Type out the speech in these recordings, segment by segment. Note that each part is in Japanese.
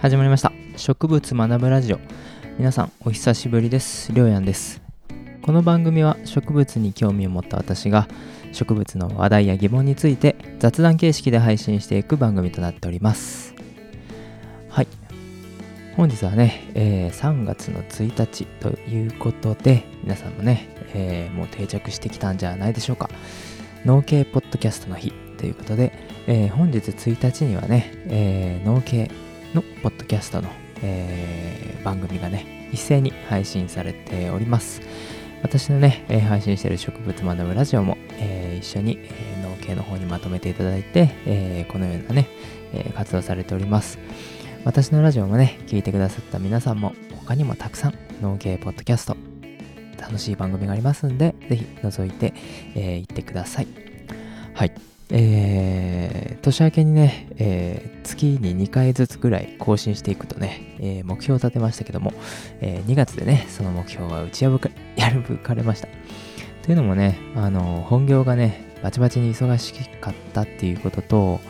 始まりました。植物学ぶラジオ。皆さんお久しぶりです。りょうやんです。この番組は植物に興味を持った私が植物の話題や疑問について雑談形式で配信していく番組となっております。はい。本日はね、えー、3月の1日ということで皆さんもね、えー、もう定着してきたんじゃないでしょうか。農系ポッドキャストの日ということで、えー、本日1日にはね、えー、農系のポッドキャストの、えー、番組がね、一斉に配信されております。私のね、えー、配信している植物学ぶラジオも、えー、一緒に、えー、農系の方にまとめていただいて、えー、このようなね、えー、活動されております。私のラジオもね、聞いてくださった皆さんも、他にもたくさん農系ポッドキャスト、楽しい番組がありますんで、ぜひ覗いて、えー、行ってください。はい。えー、年明けにね、えー、月に2回ずつぐらい更新していくとね、えー、目標を立てましたけども、え2月でね、その目標は打ち破か、破かれました。というのもね、あの、本業がね、バチバチに忙しかったっていうことと、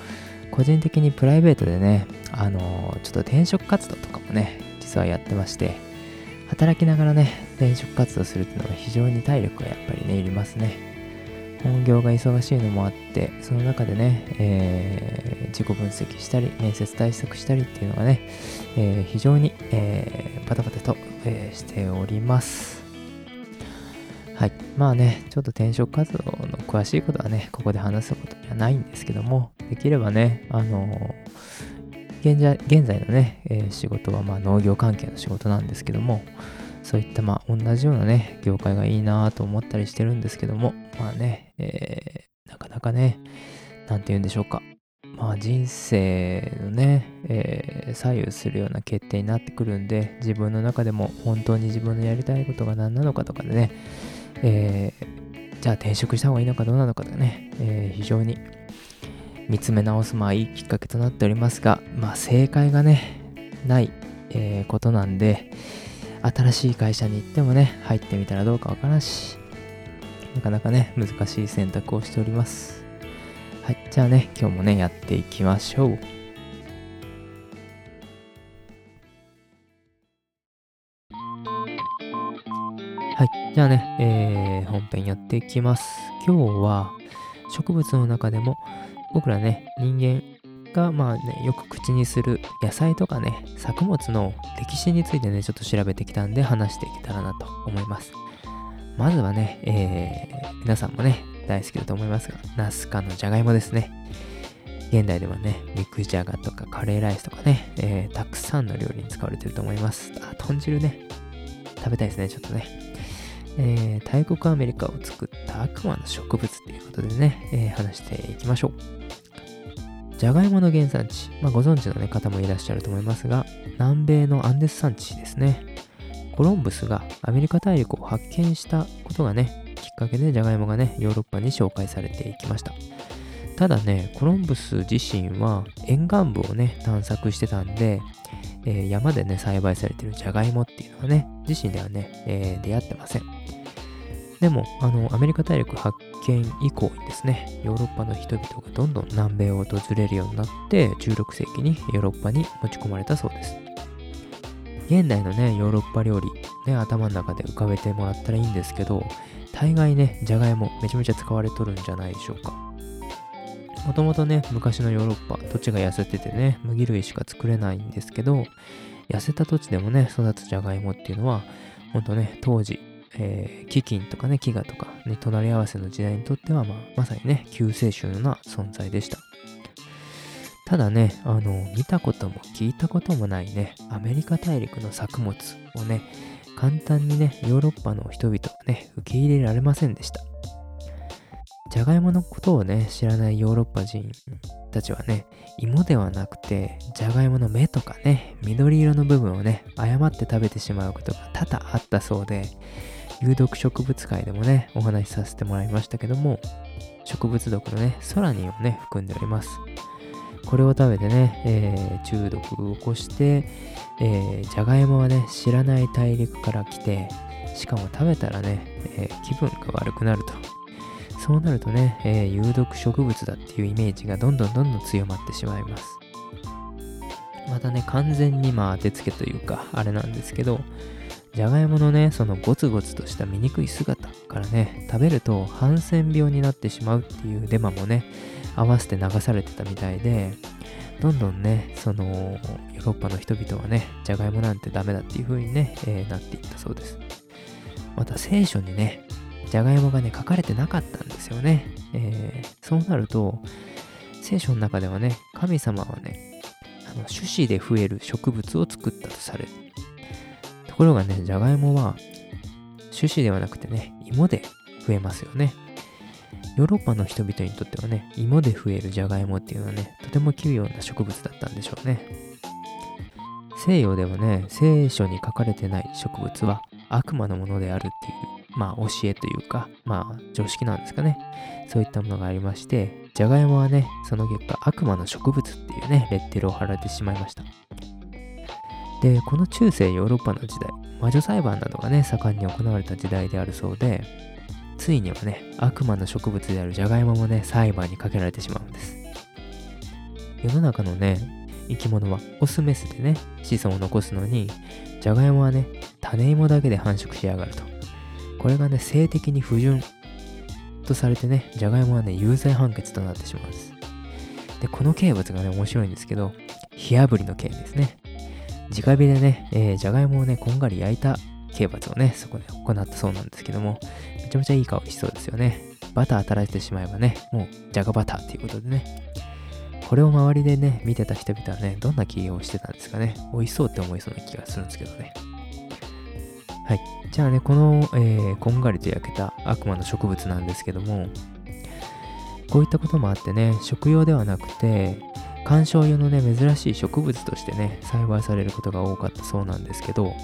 個人的にプライベートでね、あの、ちょっと転職活動とかもね、実はやってまして、働きながらね、転職活動するっていうのは非常に体力がやっぱりね、いりますね。本業が忙しいのもあってその中でね、えー、自己分析したり面接対策したりっていうのがね、えー、非常に、えー、バタバタと、え、しております。はい。まあねちょっと転職活動の詳しいことはねここで話すことにはないんですけどもできればねあの現在現在のね、え、仕事はま農業関係の仕事なんですけどもそういったまあ同じようなね、業界がいいなと思ったりしてるんですけども、まあね、えー、なかなかね、なんて言うんでしょうか。まあ人生のね、えー、左右するような決定になってくるんで、自分の中でも本当に自分のやりたいことが何なのかとかでね、えー、じゃあ転職した方がいいのかどうなのかとかね、えー、非常に見つめ直すまあいいきっかけとなっておりますが、まあ正解がね、ない、え、ことなんで、新しい会社に行ってもね、入ってみたらどうかわからんし、なかなかね、難しい選択をしております。はい、じゃあね、今日もね、やっていきましょう。はい、じゃあね、えー、本編やっていきます。今日は植物の中でも僕らね、人間が、まあね、よく口にする野菜とかね、作物の歴史についてね、ちょっと調べてきたんで話していけたらなと思います。まずはね、えー、皆さんもね、大好きだと思いますが、ナスカのじゃがいもですね。現代ではね、肉じゃがとかカレーライスとかね、えー、たくさんの料理に使われてると思います。あ、豚汁ね。食べたいですね、ちょっとね。えー、大国アメリカを作った悪魔の植物っていうことでね、えー、話していきましょう。じゃがいもの原産地、まあ、ご存知の、ね、方もいらっしゃると思いますが、南米のアンデス山地ですね。コロンブスがアメリカ大陸を発見したことがね、きっかけでじゃがいもがね、ヨーロッパに紹介されていきました。ただね、コロンブス自身は沿岸部をね、探索してたんで、えー、山でね、栽培されてるじゃがいもっていうのはね、自身ではね、えー、出会ってません。でも、あの、アメリカ大陸発見以降にですね、ヨーロッパの人々がどんどん南米を訪れるようになって、16世紀にヨーロッパに持ち込まれたそうです。現代のね、ヨーロッパ料理、ね、頭の中で浮かべてもらったらいいんですけど、大概ね、じゃがいもめちゃめちゃ使われとるんじゃないでしょうか。もともとね、昔のヨーロッパ、土地が痩せててね、麦類しか作れないんですけど、痩せた土地でもね、育つじゃがいもっていうのは、ほんとね、当時、えー、飢饉とかね、飢餓とか、ね、隣り合わせの時代にとっては、まあ、まさにね、救世主のような存在でした。ただね、あの、見たことも聞いたこともないね、アメリカ大陸の作物をね、簡単にね、ヨーロッパの人々はね、受け入れられませんでした。じゃがいものことをね、知らないヨーロッパ人たちはね、芋ではなくて、じゃがいもの芽とかね、緑色の部分をね、誤って食べてしまうことが多々あったそうで、有毒植物界でもね、お話しさせてもらいましたけども、植物毒のね、ソラニンをね、含んでおります。これを食べてね、えー、中毒を起こして、えー、じゃがいもはね、知らない大陸から来て、しかも食べたらね、えー、気分が悪くなると。そうなるとね、えー、有毒植物だっていうイメージがどんどんどんどん強まってしまいます。またね、完全にまあ当てつけというか、あれなんですけど、じゃがいものね、そのゴツゴツとした醜い姿からね、食べるとハンセン病になってしまうっていうデマもね、合わせて流されてたみたいで、どんどんね、その、ヨーロッパの人々はね、じゃがいもなんてダメだっていう風にね、えー、なっていったそうです。また聖書にね、じゃがいもがね、書かれてなかったんですよね。えー、そうなると、聖書の中ではね、神様はね、あの種子で増える植物を作ったとされる。ところがね、じゃがいもは種子ではなくてね、芋で増えますよね。ヨーロッパの人々にとってはね、芋で増えるじゃがいもっていうのはね、とても奇妙な植物だったんでしょうね。西洋ではね、聖書に書かれてない植物は悪魔のものであるっていう、まあ教えというか、まあ常識なんですかね。そういったものがありまして、じゃがいもはね、その結果悪魔の植物っていうね、レッテルを貼られてしまいました。で、この中世ヨーロッパの時代、魔女裁判などがね、盛んに行われた時代であるそうで、ついにはね、悪魔の植物であるジャガイモもね、裁判にかけられてしまうんです。世の中のね、生き物はオスメスでね、子孫を残すのに、ジャガイモはね、種芋だけで繁殖しやがると。これがね、性的に不純とされてね、ジャガイモはね、有罪判決となってしまうんです。で、この刑罰がね、面白いんですけど、火炙りの刑ですね。直火でね、えー、じゃがいもをね、こんがり焼いた刑罰をね、そこで行ったそうなんですけども、ちゃめちゃいい香りしそうですよね。バター垂らしてしまえばね、もうじゃがバターっていうことでね。これを周りでね、見てた人々はね、どんな起業をしてたんですかね。美味しそうって思いそうな気がするんですけどね。はい。じゃあね、この、えー、こんがりと焼けた悪魔の植物なんですけども、こういったこともあってね、食用ではなくて、観賞用のね、珍しい植物としてね、栽培されることが多かったそうなんですけど、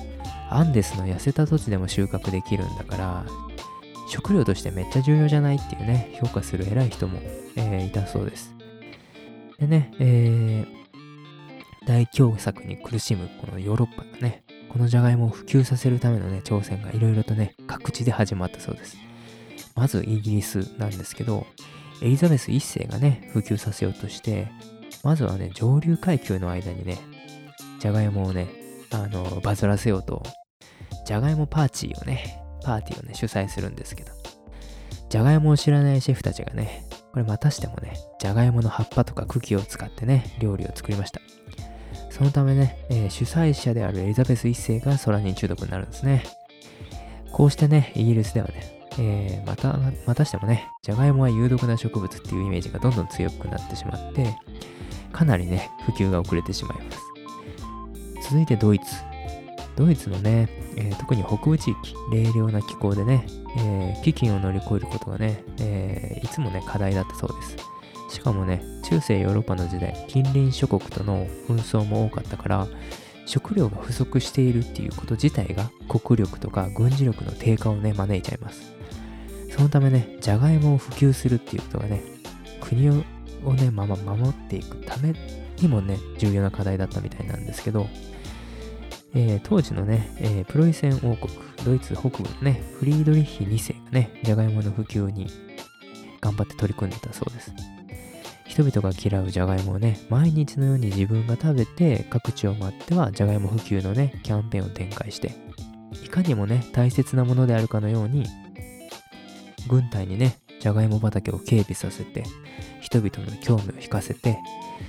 アンデスの痩せた土地でも収穫できるんだから、食料としてめっちゃ重要じゃないっていうね、評価する偉い人も、えー、いたそうです。でね、えー、大凶作に苦しむこのヨーロッパがね、このじゃがいもを普及させるためのね、挑戦がいろいろとね、各地で始まったそうです。まずイギリスなんですけど、エリザベス1世がね、普及させようとして、まずはね、上流階級の間にね、じゃがいもをね、あの、バズらせようと、じゃがいもパーティーをね、パーティーをね、主催するんですけど、じゃがいもを知らないシェフたちがね、これまたしてもね、じゃがいもの葉っぱとか茎を使ってね、料理を作りました。そのためね、えー、主催者であるエリザベス1世が空に中毒になるんですね。こうしてね、イギリスではね、えー、また、またしてもね、じゃがいもは有毒な植物っていうイメージがどんどん強くなってしまって、かなりね、普及が遅れてしまいます。続いてドイツ。ドイツのね、えー、特に北部地域、冷涼な気候でね、えー、飢饉を乗り越えることがね、えー、いつもね、課題だったそうです。しかもね、中世ヨーロッパの時代、近隣諸国との紛争も多かったから、食料が不足しているっていうこと自体が国力とか軍事力の低下をね、招いちゃいます。そのためね、じゃがいもを普及するっていうことがね、国をね、まま守っていくためにもね、重要な課題だったみたいなんですけど、えー、当時のね、えー、プロイセン王国、ドイツ北部のね、フリードリッヒ2世がね、じゃがいもの普及に頑張って取り組んでたそうです。人々が嫌うじゃがいもをね、毎日のように自分が食べて、各地を回ってはじゃがいも普及のね、キャンペーンを展開して、いかにもね、大切なものであるかのように、軍隊にね、じゃがいも畑を警備させて、人々の興味を引かせて、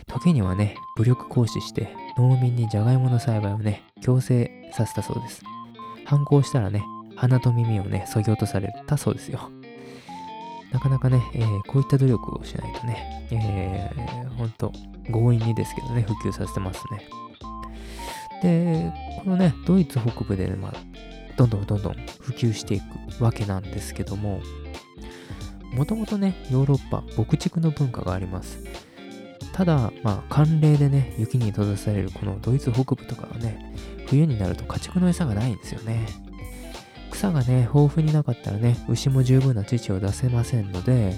時にはね、武力行使して、農民にじゃがいもの栽培をね、強制させたそうです。反抗したらね、鼻と耳をね、削ぎ落とされたそうですよ。なかなかね、えー、こういった努力をしないとね、えー、ほんと強引にですけどね、普及させてますね。で、このね、ドイツ北部で、まあ、どんどんどんどん普及していくわけなんですけども、もともとね、ヨーロッパ、牧畜の文化があります。ただ、まあ、寒冷でね、雪に閉ざされるこのドイツ北部とかはね、冬になると家畜の餌がないんですよね。草がね、豊富になかったらね、牛も十分な乳を出せませんので、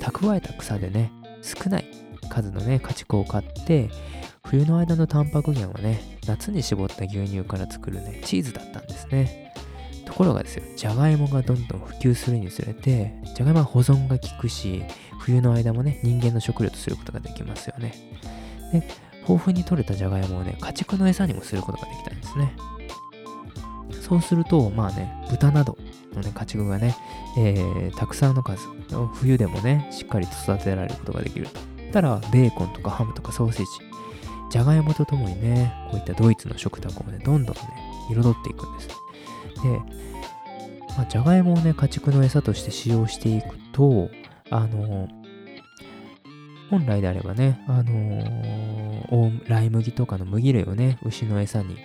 蓄えた草でね、少ない数のね、家畜を買って、冬の間のタンパク源はね、夏に絞った牛乳から作るね、チーズだったんですね。ところがですよ、じゃがいもがどんどん普及するにつれて、じゃがいもは保存が効くし、冬の間もね、人間の食料とすることができますよね。で、豊富に取れたじゃがいもをね、家畜の餌にもすることができたんですね。そうすると、まあね、豚などのね、家畜がね、えー、たくさんの数、冬でもね、しっかりと育てられることができると。たら、ベーコンとかハムとかソーセージ、じゃがいもとともにね、こういったドイツの食卓をね、どんどんね、彩っていくんです。で、まあ、じゃがいもをね、家畜の餌として使用していくと、あの本来であればね、あの、ライ麦とかの麦類をね、牛の餌に、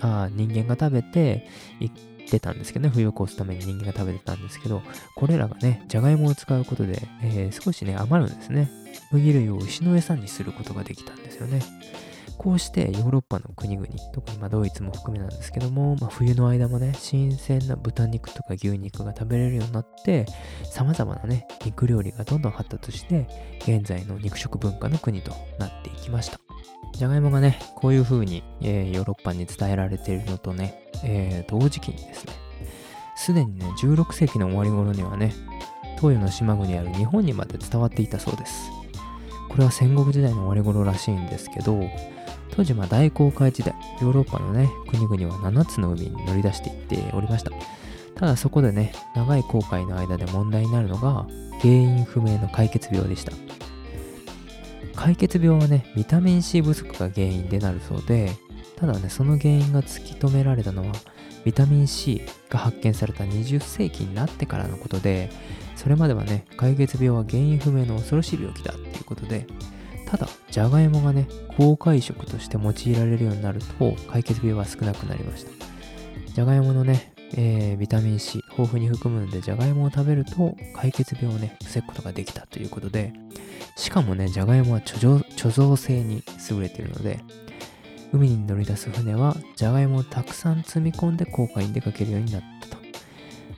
あ人間が食べていってたんですけどね、冬を越すために人間が食べてたんですけど、これらがね、じゃがいもを使うことで、えー、少しね、余るんですね。麦類を牛の餌にすることができたんですよね。こうしてヨーロッパの国々、特にまドイツも含めなんですけども、まあ、冬の間もね、新鮮な豚肉とか牛肉が食べれるようになって、様々なね、肉料理がどんどん発達して、現在の肉食文化の国となっていきました。じゃがいもがね、こういう風に、えー、ヨーロッパに伝えられているのとね、えー、同時期にですね、すでにね、16世紀の終わり頃にはね、東洋の島国ある日本にまで伝わっていたそうです。これは戦国時代の終わり頃らしいんですけど、当時まあ大航海時代、ヨーロッパのね、国々は7つの海に乗り出していっておりました。ただそこでね、長い航海の間で問題になるのが、原因不明の解決病でした。解決病はね、ビタミン C 不足が原因でなるそうで、ただね、その原因が突き止められたのは、ビタミン C が発見された20世紀になってからのことで、それまではね、解決病は原因不明の恐ろしい病気だっていうことで、ただ、じゃがいもがね、公開食として用いられるようになると、解決病は少なくなりました。じゃがいものね、えー、ビタミン C 豊富に含むので、じゃがいもを食べると解決病をね、防ぐことができたということで、しかもね、じゃがいもは貯蔵性に優れているので、海に乗り出す船は、じゃがいもをたくさん積み込んで航海に出かけるようになった。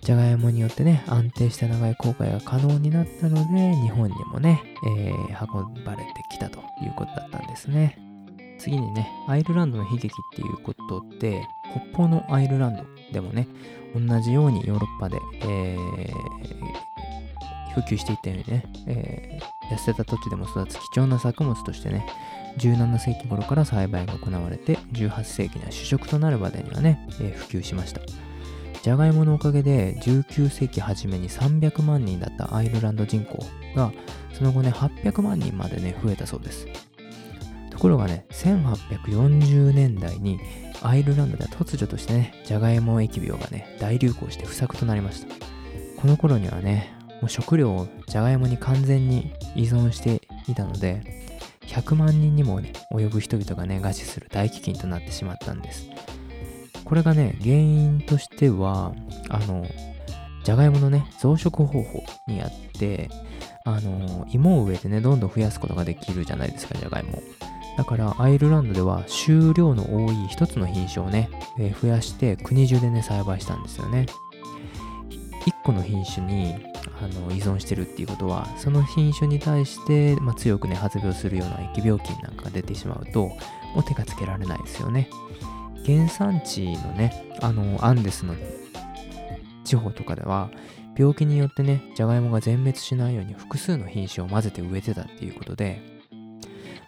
じゃがいもによってね、安定した長い航海が可能になったので、日本にもね、えー、運ばれてきたということだったんですね。次にね、アイルランドの悲劇っていうことで、北方のアイルランドでもね、同じようにヨーロッパで、えー、普及していったようにね、えー、痩せた土地でも育つ貴重な作物としてね、17世紀頃から栽培が行われて、18世紀には主食となるまでにはね、えー、普及しました。じゃがいものおかげで19世紀初めに300万人だったアイルランド人口がその後ね800万人までね増えたそうです。ところがね1840年代にアイルランドでは突如としてねじゃがいも疫病がね大流行して不作となりました。この頃にはねもう食料をじゃがいもに完全に依存していたので100万人にもね及ぶ人々がね餓死する大飢饉となってしまったんです。これがね、原因としては、あの、じゃがいものね、増殖方法にあって、あの、芋を植えてね、どんどん増やすことができるじゃないですか、じゃがいも。だから、アイルランドでは収量の多い一つの品種をね、えー、増やして国中でね、栽培したんですよね。一個の品種にあの依存してるっていうことは、その品種に対して、まあ、強くね、発病するような疫病菌なんかが出てしまうと、もう手がつけられないですよね。原産地のね、あの、アンデスの地方とかでは、病気によってね、じゃがいもが全滅しないように複数の品種を混ぜて植えてたっていうことで、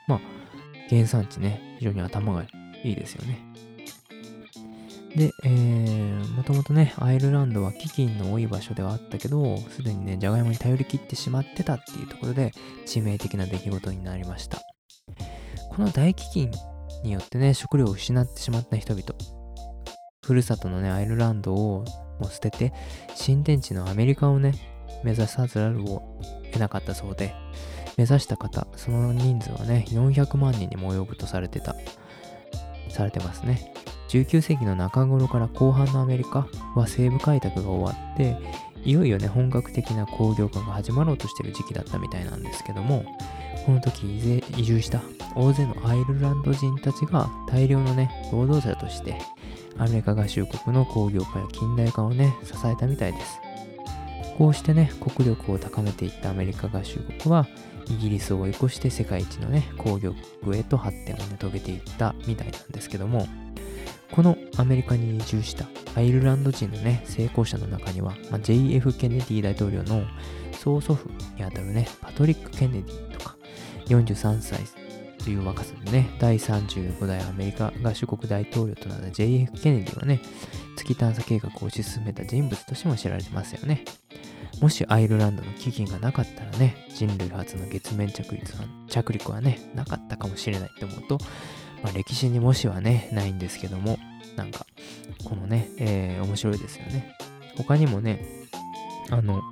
まあ、原産地ね、非常に頭がいいですよね。で、えー、もともとね、アイルランドは飢饉の多い場所ではあったけど、すでにね、じゃがいもに頼り切ってしまってたっていうところで、致命的な出来事になりました。この大飢饉によってね、食料を失ってしまった人々。ふるさとのね、アイルランドをもう捨てて、新天地のアメリカをね、目指さざるを得なかったそうで、目指した方、その人数はね、400万人にも及ぶとされてた、されてますね。19世紀の中頃から後半のアメリカは西部開拓が終わって、いよいよね、本格的な工業化が始まろうとしてる時期だったみたいなんですけども、この時移住した大勢のアイルランド人たちが大量のね、労働者としてアメリカ合衆国の工業化や近代化をね、支えたみたいです。こうしてね、国力を高めていったアメリカ合衆国は、イギリスを追い越して世界一のね、工業国へと発展をね、遂げていったみたいなんですけども、このアメリカに移住したアイルランド人のね、成功者の中には、まあ、JF ケネディ大統領の曽祖父にあたるね、パトリック・ケネディとか、43歳という若さでね、第35代アメリカ合衆国大統領となった JF ケネディはね、月探査計画を推し進めた人物としても知られてますよね。もしアイルランドの基金がなかったらね、人類初の月面着陸着陸はね、なかったかもしれないって思うと、まあ、歴史にもしはね、ないんですけども、なんか、このね、えー、面白いですよね。他にもね、あの、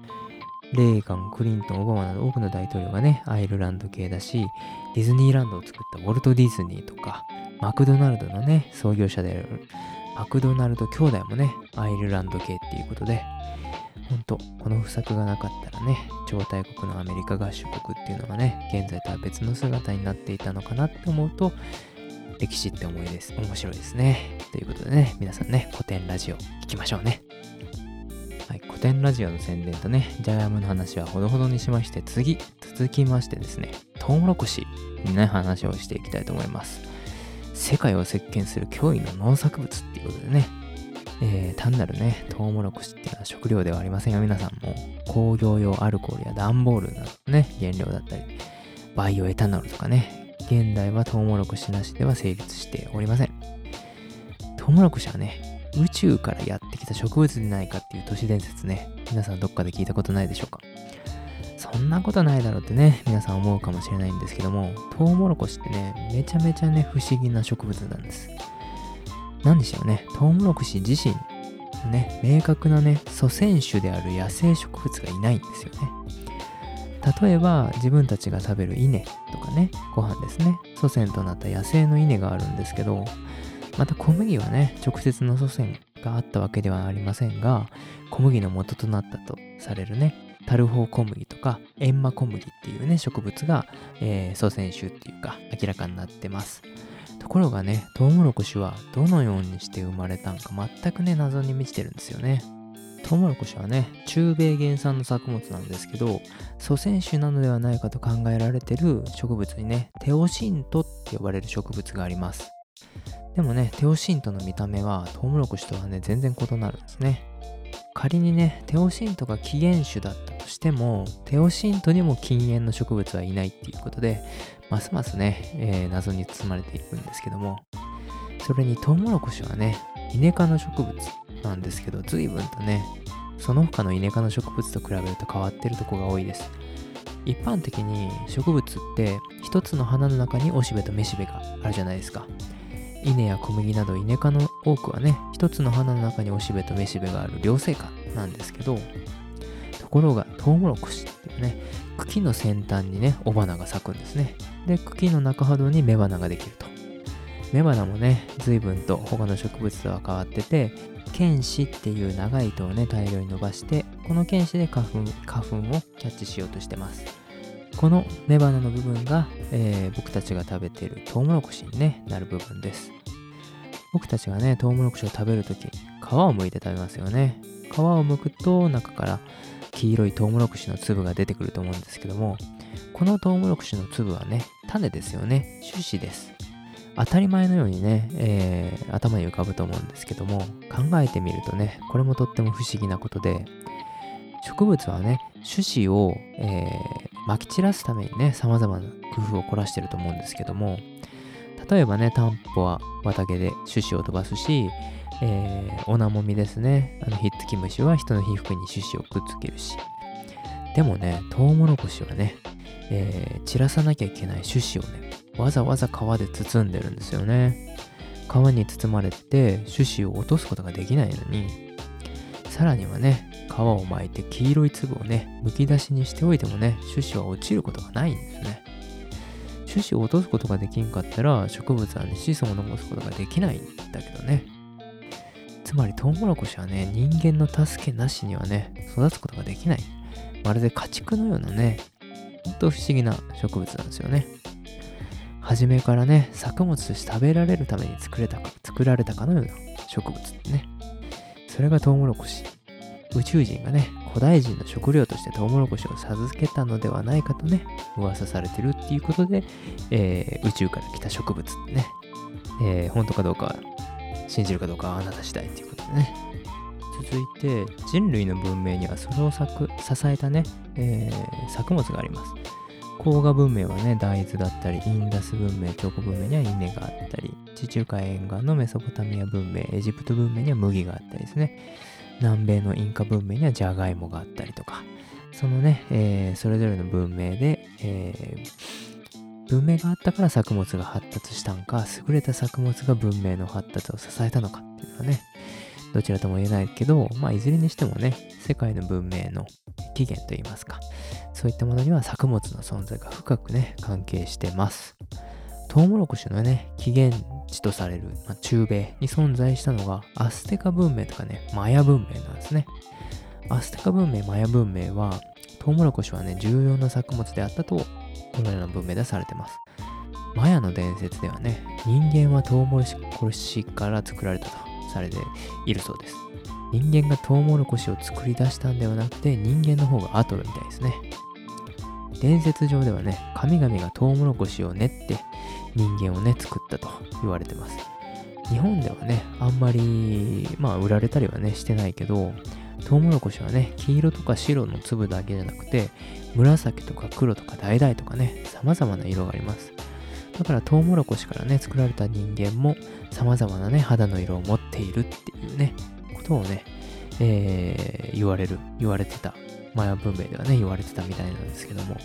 レーガン、クリントン、オバマなど多くの大統領がね、アイルランド系だし、ディズニーランドを作ったウォルト・ディズニーとか、マクドナルドのね、創業者であるマクドナルド兄弟もね、アイルランド系っていうことで、ほんと、この不作がなかったらね、超大国のアメリカ合衆国っていうのがね、現在とは別の姿になっていたのかなって思うと、歴史って思いです。面白いですね。ということでね、皆さんね、古典ラジオ聞きましょうね。はい、古典ラジオの宣伝とね、ジャガイモの話はほどほどにしまして、次、続きましてですね、トウモロコシにね、話をしていきたいと思います。世界を席巻する驚異の農作物っていうことでね、えー、単なるね、トウモロコシっていうのは食料ではありませんよ、皆さんも。工業用アルコールや段ボールなどね、原料だったり、バイオエタノールとかね、現代はトウモロコシなしでは成立しておりません。トウモロコシはね、宇宙からやってきた植物でないかっていう都市伝説ね、皆さんどっかで聞いたことないでしょうか？そんなことないだろうってね、皆さん思うかもしれないんですけども、トウモロコシってね、めちゃめちゃね、不思議な植物なんです。なんでしょうね、トウモロコシ自身、ね、明確なね、祖先種である野生植物がいないんですよね。例えば自分たちが食べる稲とかねご飯ですね。祖先となった野生の稲があるんですけどまた小麦はね直接の祖先があったわけではありませんが小麦の元となったとされるねタルホウ小麦とかエンマ小麦っていうね植物が、えー、祖先種っていうか明らかになってます。ところがねトウモロコシはどのようにして生まれたんか全くね謎に満ちてるんですよね。トウモロコシはね、中米原産の作物なんですけど、祖先種なのではないかと考えられてる植物にね、テオシントって呼ばれる植物があります。でもね、テオシントの見た目はトウモロコシとはね、全然異なるんですね。仮にね、テオシントが起源種だったとしても、テオシントにも禁煙の植物はいないっていうことで、ますますね、えー、謎に包まれていくんですけども、それにトウモロコシはね、イネ科の植物なんですけど、随分とね、その他のイネ科の植物と比べると変わってるとこが多いです。一般的に植物って一つの花の中におしべとめしべがあるじゃないですか。稲や小麦などイネ科の多くはね、一つの花の中におしべとめしべがある両生花なんですけど、ところがトウモロコシっていうね、茎の先端にね、雄花が咲くんですね。で、茎の中ほどに雌花ができると。雌花もね、随分と他の植物とは変わってて、剣士っていう長い糸をね、大量に伸ばして、この剣士で花粉、花粉をキャッチしようとしてます。この雌花の部分が、えー、僕たちが食べているトウモロコシに、ね、なる部分です。僕たちがね、トウモロコシを食べるとき、皮を剥いて食べますよね。皮を剥くと中から黄色いトウモロコシの粒が出てくると思うんですけども、このトウモロコシの粒はね、種ですよね。種子です。当たり前のようにね、えー、頭に浮かぶと思うんですけども、考えてみるとね、これもとっても不思議なことで、植物はね、種子を、えー、撒き散らすためにね、様々な工夫を凝らしてると思うんですけども、例えばね、タンポは綿毛で種子を飛ばすし、えー、オナモミですね、あのひっつき虫は人の皮膚に種子をくっつけるし、でもね、トウモロコシはね、えー、散らさなきゃいけない種子をね、わざわざ皮で包んでるんですよね。皮に包まれて種子を落とすことができないのに、さらにはね、皮を巻いて黄色い粒をね、むき出しにしておいてもね、種子は落ちることがないんですね。種子を落とすことができんかったら、植物はね、子孫を残すことができないんだけどね。つまりトウモロコシはね、人間の助けなしにはね、育つことができない。まるで家畜のようなね、ほんと不思議な植物なんですよね。初めからね、作物として食べられるために作れたか、作られたかのような植物ってね。それがトウモロコシ。宇宙人がね、古代人の食料としてトウモロコシを授けたのではないかとね、噂されてるっていうことで、えー、宇宙から来た植物ってね、えー、本当かどうか、信じるかどうかはあなた次第ということでね。続いて、人類の文明にはそれを支えたね、えー、作物があります。黄河文明はね、大豆だったり、インダス文明、チョコ文明には稲があったり、地中海沿岸のメソポタミア文明、エジプト文明には麦があったりですね。南米のインカ文明にはジャガイモがあったりとか、そのね、えー、それぞれの文明で、えー、文明があったから作物が発達したんか、優れた作物が文明の発達を支えたのかっていうのはね、どちらとも言えないけど、まあ、いずれにしてもね、世界の文明の起源といいますか、そういったものには作物の存在が深くね、関係してます。トウモロコシのね、起源地とされる、まあ、中米に存在したのが、アステカ文明とかね、マヤ文明なんですね。アステカ文明、マヤ文明は、トウモロコシはね、重要な作物であったと、このような文明でされてます。マヤの伝説ではね、人間はトウモロコシから作られたとされているそうです。人間がトウモロコシを作り出したんではなくて、人間の方が後みたいですね。伝説上ではね、神々がトウモロコシを練って人間をね、作ったと言われてます。日本ではね、あんまり、まあ、売られたりはね、してないけど、トウモロコシはね、黄色とか白の粒だけじゃなくて、紫とか黒とか橙とかね、様々な色があります。だからトウモロコシからね、作られた人間も様々なね、肌の色を持っているっていうね、ことをね、えー、言われる、言われてた。マヤ文明ではね、言われてたみたいなんですけども、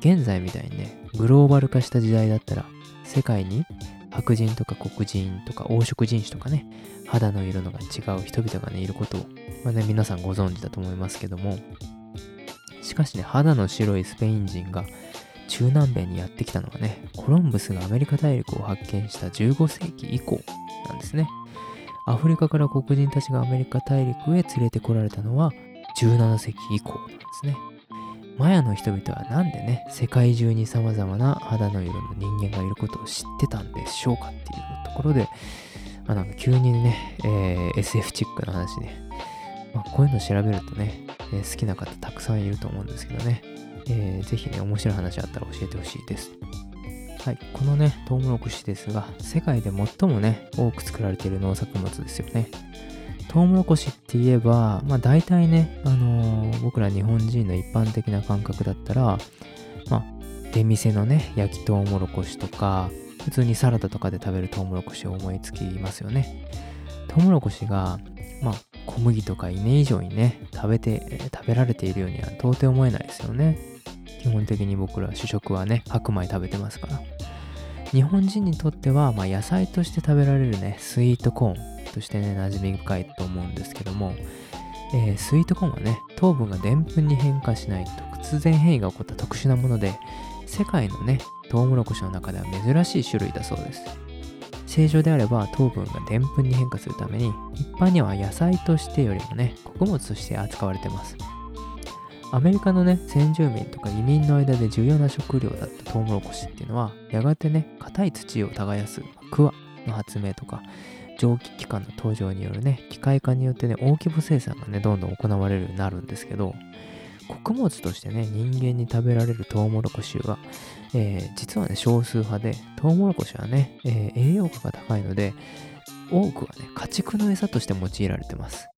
現在みたいにね、グローバル化した時代だったら、世界に白人とか黒人とか黄色人種とかね、肌の色のが違う人々がね、いることを、まあね、皆さんご存知だと思いますけども、しかしね、肌の白いスペイン人が中南米にやってきたのはね、コロンブスがアメリカ大陸を発見した15世紀以降なんですね。アフリカから黒人たちがアメリカ大陸へ連れてこられたのは17世紀以降なんですね。マヤの人々はなんでね、世界中に様々な肌の色の人間がいることを知ってたんでしょうかっていうところで、まあ、なんか急にね、えー、SF チックな話で、まあ、こういうの調べるとね、えー、好きな方たくさんいると思うんですけどね、えー、ぜひね、面白い話あったら教えてほしいです。はい、このね、トウモロコシですが、世界で最もね、多く作られている農作物ですよね。トウモロコシって言えば、まあ大体ね、あのー、僕ら日本人の一般的な感覚だったら、まあ、出店のね、焼きトウモロコシとか、普通にサラダとかで食べるトウモロコシを思いつきますよね。トウモロコシが、まあ、小麦とか稲以上にね、食べて、食べられているようには到底思えないですよね。基本的に僕ら主食はね、白米食べてますから。日本人にとっては、まあ、野菜として食べられるね、スイートコーンとしてね、馴染み深いと思うんですけども、えー、スイートコーンはね、糖分がでんぷんに変化しないと突然変異が起こった特殊なもので、世界のね、トウモロコシの中では珍しい種類だそうです。正常であれば糖分がでんぷんに変化するために、一般には野菜としてよりもね、穀物として扱われてます。アメリカのね、先住民とか移民の間で重要な食料だったトウモロコシっていうのは、やがてね、硬い土を耕す、クワの発明とか、蒸気機関の登場によるね、機械化によってね、大規模生産がね、どんどん行われるようになるんですけど、穀物としてね、人間に食べられるトウモロコシは、えー、実はね、少数派で、トウモロコシはね、えー、栄養価が高いので、多くはね、家畜の餌として用いられてます。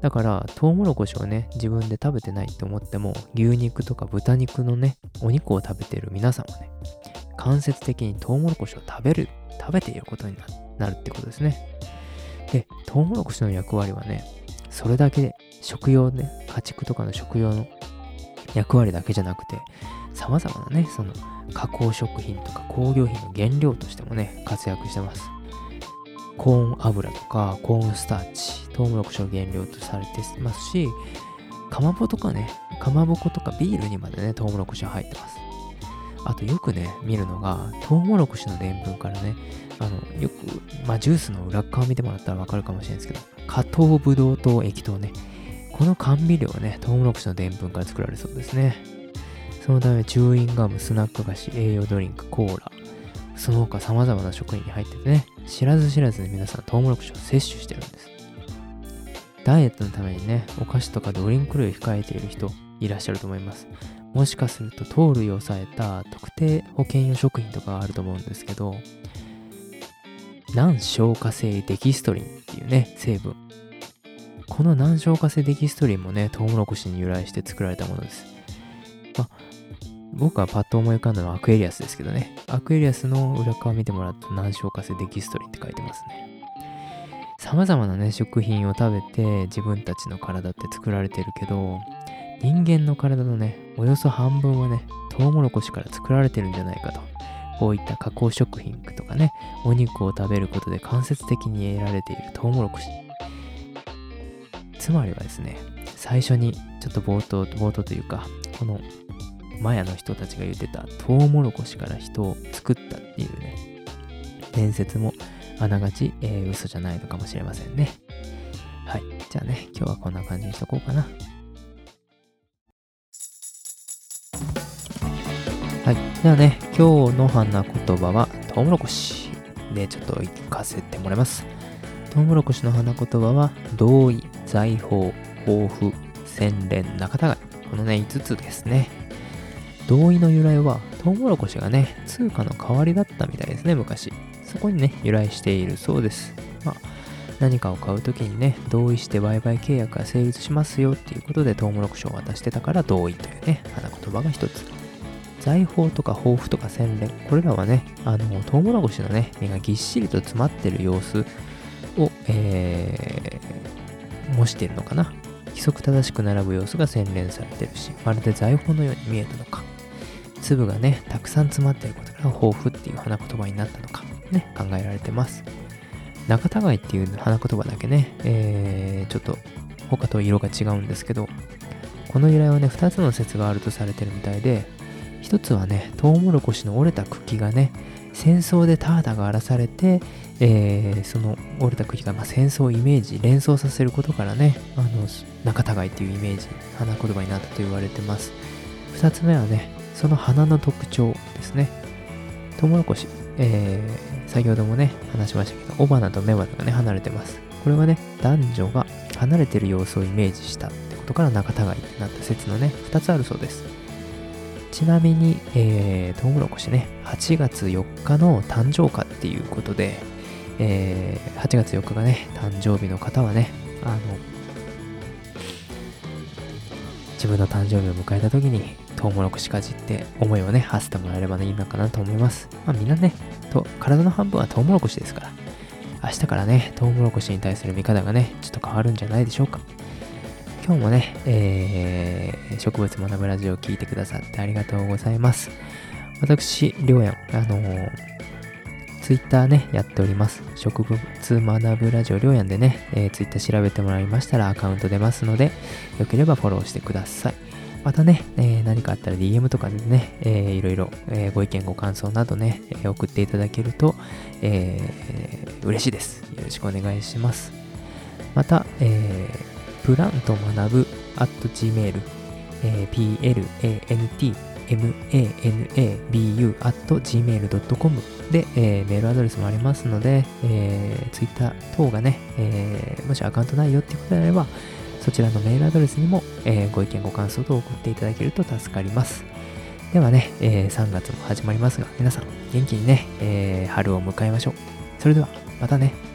だから、トウモロコシをね、自分で食べてないって思っても、牛肉とか豚肉のね、お肉を食べている皆さんはね、間接的にトウモロコシを食べる、食べていることになるってことですね。で、トウモロコシの役割はね、それだけで食用ね、家畜とかの食用の役割だけじゃなくて、様々なね、その加工食品とか工業品の原料としてもね、活躍してます。コーン油とかコーンスターチ、トウモロコシを原料とされてますし、かまぼとかね、かまぼことかビールにまでね、トウモロコシが入ってます。あとよくね、見るのが、トウモロコシのでんぷんからね、あの、よく、まあ、ジュースの裏側見てもらったらわかるかもしれないですけど、加糖ブドウ糖液糖ね。この甘味料はね、トウモロコシのでんぷんから作られそうですね。そのため、チューインガム、スナック菓子、栄養ドリンク、コーラ、その他様々な食品に入っててね、知らず知らずに皆さんトウモロコシを摂取してるんです。ダイエットのためにね、お菓子とかドリンク類を控えている人いらっしゃると思います。もしかすると糖類を抑えた特定保健用食品とかがあると思うんですけど、難消化性デキストリンっていうね、成分。この難消化性デキストリンもね、トウモロコシに由来して作られたものです。僕はパッと思い浮かんだのはアクエリアスですけどね。アクエリアスの裏側見てもらうと難消化性デキストリンって書いてますね。様々なね、食品を食べて自分たちの体って作られてるけど、人間の体のね、およそ半分はね、トウモロコシから作られてるんじゃないかと。こういった加工食品とかね、お肉を食べることで間接的に得られているトウモロコシ。つまりはですね、最初にちょっと冒頭、冒頭というか、このマヤの人たちが言ってたトウモロコシから人を作ったっていうね、伝説もあながち、えー、嘘じゃないのかもしれませんね。はい。じゃあね、今日はこんな感じにしとこうかな。はい。ではね、今日の花言葉は、トウモロコシでちょっと行かせてもらいます。トウモロコシの花言葉は、同意、財宝、抱負、洗練、仲違い。このね、5つですね。同意の由来は、トウモロコシがね、通貨の代わりだったみたいですね、昔。そこにね、由来しているそうです。まあ、何かを買うときにね、同意して売買契約が成立しますよっていうことで、トウモロコシを渡してたから同意というね、花言葉が一つ。財宝とか抱負とか洗練、これらはね、あの、トウモロコシのね、実がぎっしりと詰まってる様子を、えー、模しているのかな。規則正しく並ぶ様子が洗練されてるし、まるで財宝のように見えたのか。粒がね、たくさん詰まっていることから抱負っていう花言葉になったのか、ね、考えられてます。仲違いっていう花言葉だけね、えー、ちょっと他と色が違うんですけど、この由来はね、2つの説があるとされてるみたいで、一つはね、トウモロコシの折れた茎がね、戦争で田畑が荒らされて、えー、その折れた茎がまあ戦争をイメージ、連想させることからね、あの仲違いっていうイメージ、花言葉になったと言われてます。二つ目はね、その花の特徴ですね。トウモロコシ、えー、先ほどもね、話しましたけど、雄花と雌花がね、離れてます。これはね、男女が離れてる様子をイメージしたってことから仲違いになった説のね、2つあるそうです。ちなみに、えー、トウモロコシね、8月4日の誕生花っていうことで、えー、8月4日がね、誕生日の方はね、あの、自分の誕生日を迎えた時に、トウモロコシかじって思いをね、馳せてもらえればいいのかなと思います。まあみんなね、と体の半分はトウモロコシですから、明日からね、トウモロコシに対する見方がね、ちょっと変わるんじゃないでしょうか。今日もね、えー、植物学ぶラジオを聴いてくださってありがとうございます。私、りょうやん、あのー、ツイッターね、やっております。植物学ぶラジオりょうやんでね、えー、ツイッター調べてもらいましたらアカウント出ますので、よければフォローしてください。またね、えー、何かあったら DM とかでね、えー、いろいろ、えー、ご意見ご感想などね、え、送っていただけると、えー、嬉しいです。よろしくお願いします。また、えー、プラント学ぶ at gmail、えー、plant manabu at gmail.com で、えー、メールアドレスもありますので、えー、Twitter 等がね、えー、もしアカウントないよっていうことであれば、そちらのメールアドレスにも、えー、ご意見ご感想と送っていただけると助かります。ではね、えー、3月も始まりますが、皆さん元気にね、えー、春を迎えましょう。それでは、またね。